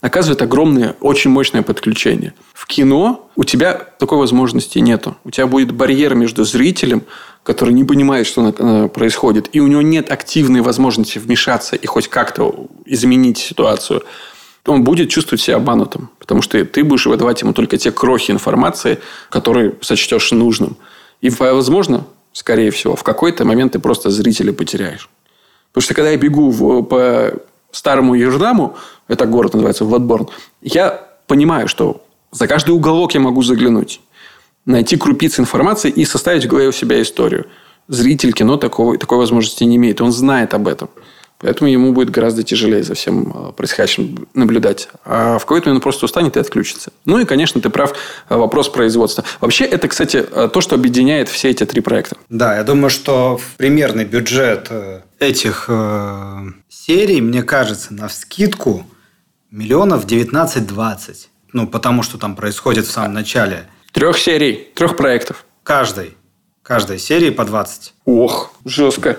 оказывает огромное, очень мощное подключение. В кино у тебя такой возможности нету. У тебя будет барьер между зрителем, который не понимает, что происходит, и у него нет активной возможности вмешаться и хоть как-то изменить ситуацию, он будет чувствовать себя обманутым. Потому что ты будешь выдавать ему только те крохи информации, которые сочтешь нужным. И, возможно, скорее всего, в какой-то момент ты просто зрителя потеряешь. Потому что когда я бегу в, по старому Еждаму, это город называется Владборн, я понимаю, что за каждый уголок я могу заглянуть, найти крупицы информации и составить в голове у себя историю. Зритель кино такого, такой возможности не имеет. Он знает об этом. Поэтому ему будет гораздо тяжелее за всем э, происходящим наблюдать. А в какой-то момент он просто устанет и отключится. Ну и, конечно, ты прав, э, вопрос производства. Вообще, это, кстати, э, то, что объединяет все эти три проекта. Да, я думаю, что примерный бюджет этих э, серий, мне кажется, на вскидку миллионов 19-20. Ну, потому что там происходит в самом начале. Трех серий, трех проектов. Каждой. Каждой серии по 20. Ох, жестко.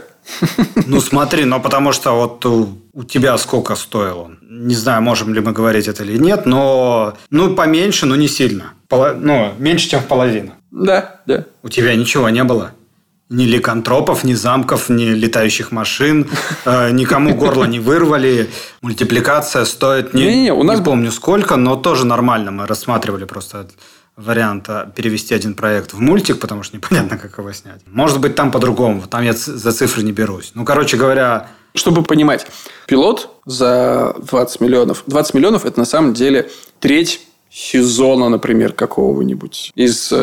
Ну, смотри, но потому что вот у, у тебя сколько стоил он? Не знаю, можем ли мы говорить это или нет, но ну, поменьше, но не сильно. Поло... Ну, меньше, чем в половину. Да, да. У тебя ничего не было? Ни ликантропов, ни замков, ни летающих машин, э, никому горло не вырвали. Мультипликация стоит не, не, не, у нас... не помню сколько, но тоже нормально. Мы рассматривали просто варианта перевести один проект в мультик, потому что непонятно, как его снять. Может быть, там по-другому. Там я за цифры не берусь. Ну, короче говоря... Чтобы понимать, пилот за 20 миллионов. 20 миллионов – это на самом деле треть сезона, например, какого-нибудь. Из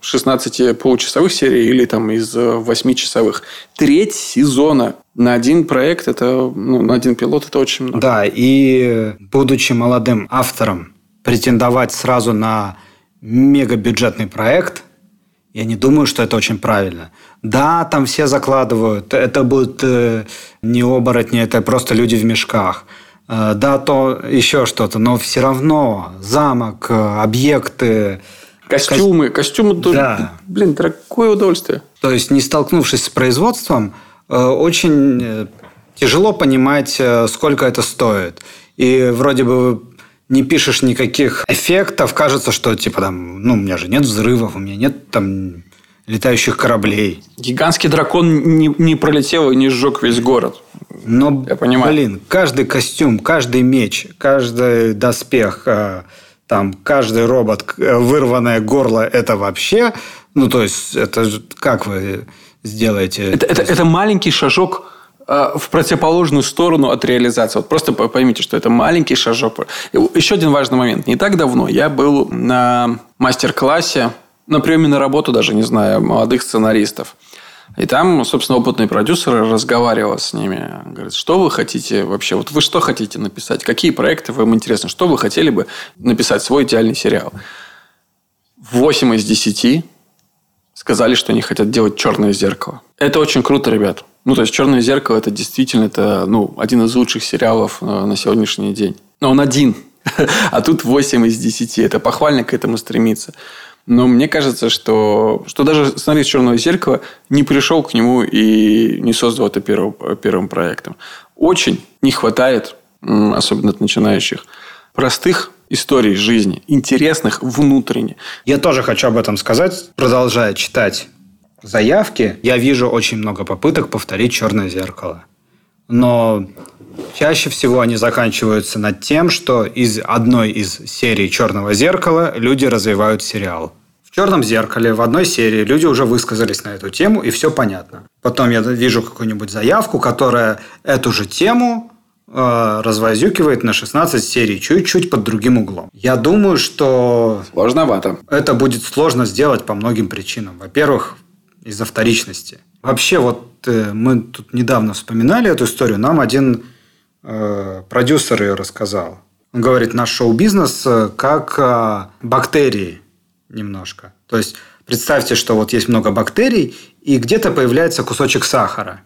16 э, получасовых серий или там из 8-часовых. Треть сезона на один проект, это, ну, на один пилот, это очень много. Да, и будучи молодым автором, претендовать сразу на мегабюджетный проект, я не думаю, что это очень правильно. Да, там все закладывают, это будут э, не оборотни, это просто люди в мешках. Э, да, то еще что-то, но все равно замок, э, объекты... Костюмы, ко... костюмы да. блин, дорогое удовольствие. То есть, не столкнувшись с производством, очень тяжело понимать, сколько это стоит. И вроде бы не пишешь никаких эффектов, кажется, что типа там, ну, у меня же нет взрывов, у меня нет там летающих кораблей. Гигантский дракон не, не пролетел и не сжег весь город. Но, Я понимаю. блин, каждый костюм, каждый меч, каждый доспех, э, там, каждый робот, э, вырванное горло, это вообще... Ну, то есть, это как вы сделаете? Это, это, это маленький шажок в противоположную сторону от реализации. Вот просто поймите, что это маленький шажок. Еще один важный момент. Не так давно я был на мастер-классе, на приеме на работу даже, не знаю, молодых сценаристов. И там, собственно, опытный продюсер разговаривал с ними. Говорит, что вы хотите вообще? Вот вы что хотите написать? Какие проекты вам интересны? Что вы хотели бы написать свой идеальный сериал? 8 из 10 сказали, что они хотят делать черное зеркало. Это очень круто, ребят. Ну, то есть «Черное зеркало» это действительно это, ну, один из лучших сериалов э, на сегодняшний день. Но он один. А тут 8 из 10. Это похвально к этому стремиться. Но мне кажется, что, что даже сценарист «Черного зеркала» не пришел к нему и не создал это первым, первым проектом. Очень не хватает, особенно от начинающих, простых историй жизни, интересных внутренне. Я тоже хочу об этом сказать, продолжая читать заявки, я вижу очень много попыток повторить «Черное зеркало». Но чаще всего они заканчиваются над тем, что из одной из серий «Черного зеркала» люди развивают сериал. В «Черном зеркале» в одной серии люди уже высказались на эту тему, и все понятно. Потом я вижу какую-нибудь заявку, которая эту же тему э, развозюкивает на 16 серий, чуть-чуть под другим углом. Я думаю, что... Сложновато. Это будет сложно сделать по многим причинам. Во-первых, из-за вторичности. Вообще, вот э, мы тут недавно вспоминали эту историю, нам один э, продюсер ее рассказал. Он говорит, наш шоу-бизнес э, как э, бактерии немножко. То есть, представьте, что вот есть много бактерий, и где-то появляется кусочек сахара.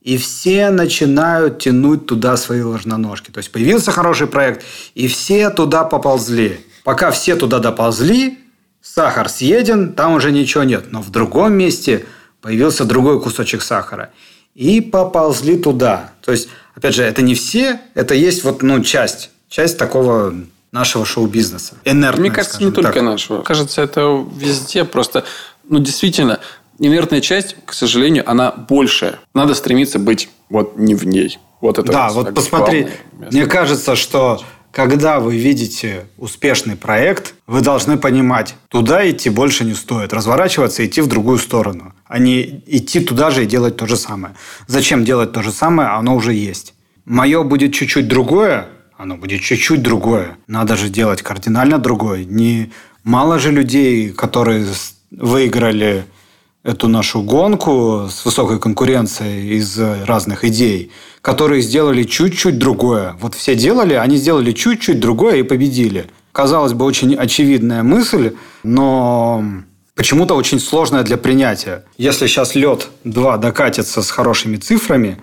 И все начинают тянуть туда свои ложноножки. То есть, появился хороший проект, и все туда поползли. Пока все туда доползли, Сахар съеден, там уже ничего нет. Но в другом месте появился другой кусочек сахара. И поползли туда. То есть, опять же, это не все, это есть вот, ну, часть. Часть такого нашего шоу-бизнеса. Инертная, Мне кажется, не только так. нашего. Кажется, это везде просто... Ну, действительно, инертная часть, к сожалению, она большая. Надо стремиться быть вот не в ней. Вот это да, вот, вот посмотри. Мне кажется, что когда вы видите успешный проект, вы должны понимать, туда идти больше не стоит, разворачиваться и идти в другую сторону, а не идти туда же и делать то же самое. Зачем делать то же самое, оно уже есть. Мое будет чуть-чуть другое, Оно будет чуть-чуть другое. Надо же делать кардинально другое. Не мало же людей, которые выиграли эту нашу гонку с высокой конкуренцией из разных идей, которые сделали чуть-чуть другое. Вот все делали, они сделали чуть-чуть другое и победили. Казалось бы, очень очевидная мысль, но почему-то очень сложная для принятия. Если сейчас лед 2 докатится с хорошими цифрами,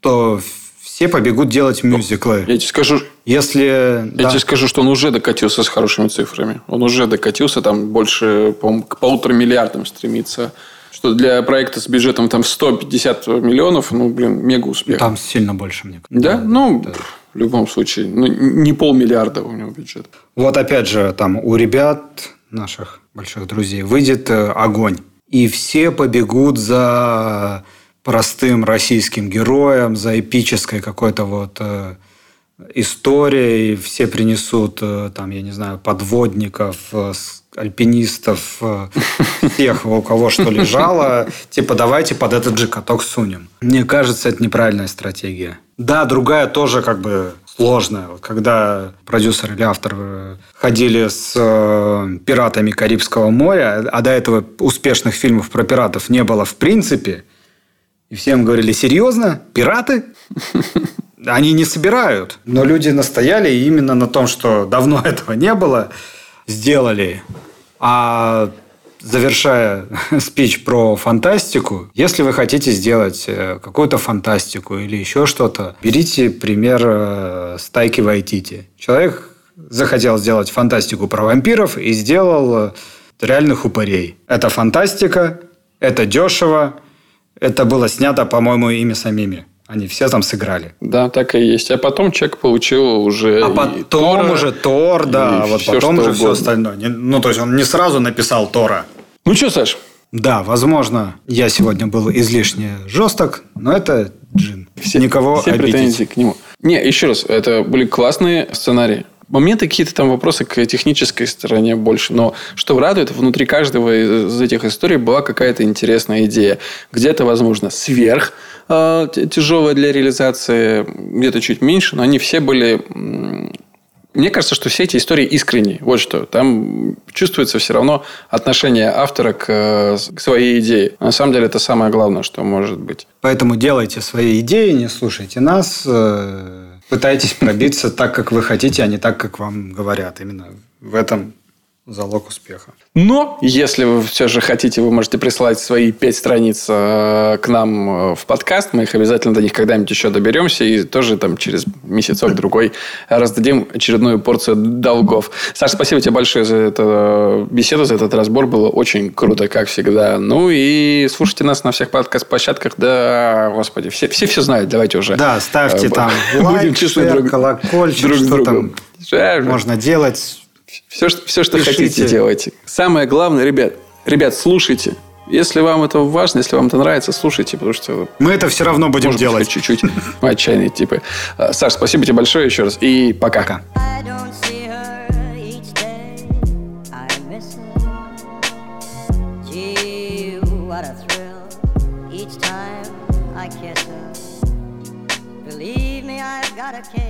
то все побегут делать мюзиклы. Я тебе скажу, Если... я да. тебе скажу, что он уже докатился с хорошими цифрами. Он уже докатился, там больше, по к полутора миллиардам стремится. Что для проекта с бюджетом там 150 миллионов, ну, блин, мега успех. Там сильно больше, мне кажется. Да? Ну, в любом случае. Ну, не полмиллиарда у него бюджет. Вот опять же, там у ребят, наших больших друзей, выйдет э, огонь. И все побегут за простым российским героем, за эпической какой-то вот э, историей. Все принесут, э, там, я не знаю, подводников, э, альпинистов, э, всех, у кого что лежало. Типа, давайте под этот же каток сунем. Мне кажется, это неправильная стратегия. Да, другая тоже как бы сложная. Когда продюсер или автор э, ходили с э, пиратами Карибского моря, а до этого успешных фильмов про пиратов не было в принципе, и всем говорили, серьезно? Пираты? Они не собирают. Но люди настояли именно на том, что давно этого не было, сделали. А завершая спич про фантастику, если вы хотите сделать э, какую-то фантастику или еще что-то, берите пример э, с Тайки Вайтити. Человек захотел сделать фантастику про вампиров и сделал э, реальных упырей. Это фантастика, это дешево, это было снято, по-моему, ими самими. Они все там сыграли. Да, так и есть. А потом человек получил уже А потом Тора, уже Тор, да, вот всё, потом уже все угодно. остальное. Не- Ну, то есть он не сразу написал Тора. Ну что, Саш, Да, возможно, я сегодня был излишне жесток, но это Джин. Никого все обидеть. претензии к нему. Не, еще раз, это были классные сценарии. Моменты какие-то там вопросы к технической стороне больше. Но что радует, внутри каждого из этих историй была какая-то интересная идея. Где-то, возможно, сверх э, т- тяжелая для реализации, где-то чуть меньше, но они все были... Мне кажется, что все эти истории искренние. Вот что. Там чувствуется все равно отношение автора к, к своей идее. На самом деле, это самое главное, что может быть. Поэтому делайте свои идеи, не слушайте нас. э, Пытайтесь пробиться так, как вы хотите, а не так, как вам говорят. Именно в этом залог успеха. Но, если вы все же хотите, вы можете присылать свои пять страниц э, к нам э, в подкаст. Мы их обязательно до них когда-нибудь еще доберемся. И тоже там через месяцок-другой раздадим очередную порцию долгов. Саша, спасибо тебе большое за эту э, беседу, за этот разбор. Было очень круто, как всегда. Ну и слушайте нас на всех подкаст-площадках. Да, господи, все все, все знают. Давайте уже. Да, ставьте э, там будем лайк, честны шер, друг- колокольчик, друг что другом. там можно делать. Все, что, все, что Пишите. хотите, делайте. Самое главное, ребят, ребят, слушайте. Если вам это важно, если вам это нравится, слушайте, потому что Мы это все равно будем может делать. чуть-чуть мы отчаянные типы. А, Саш, спасибо тебе большое еще раз. И пока. Пока. Each day. I miss her. Gee, what a thrill each time I kiss her. Believe me, I've got a case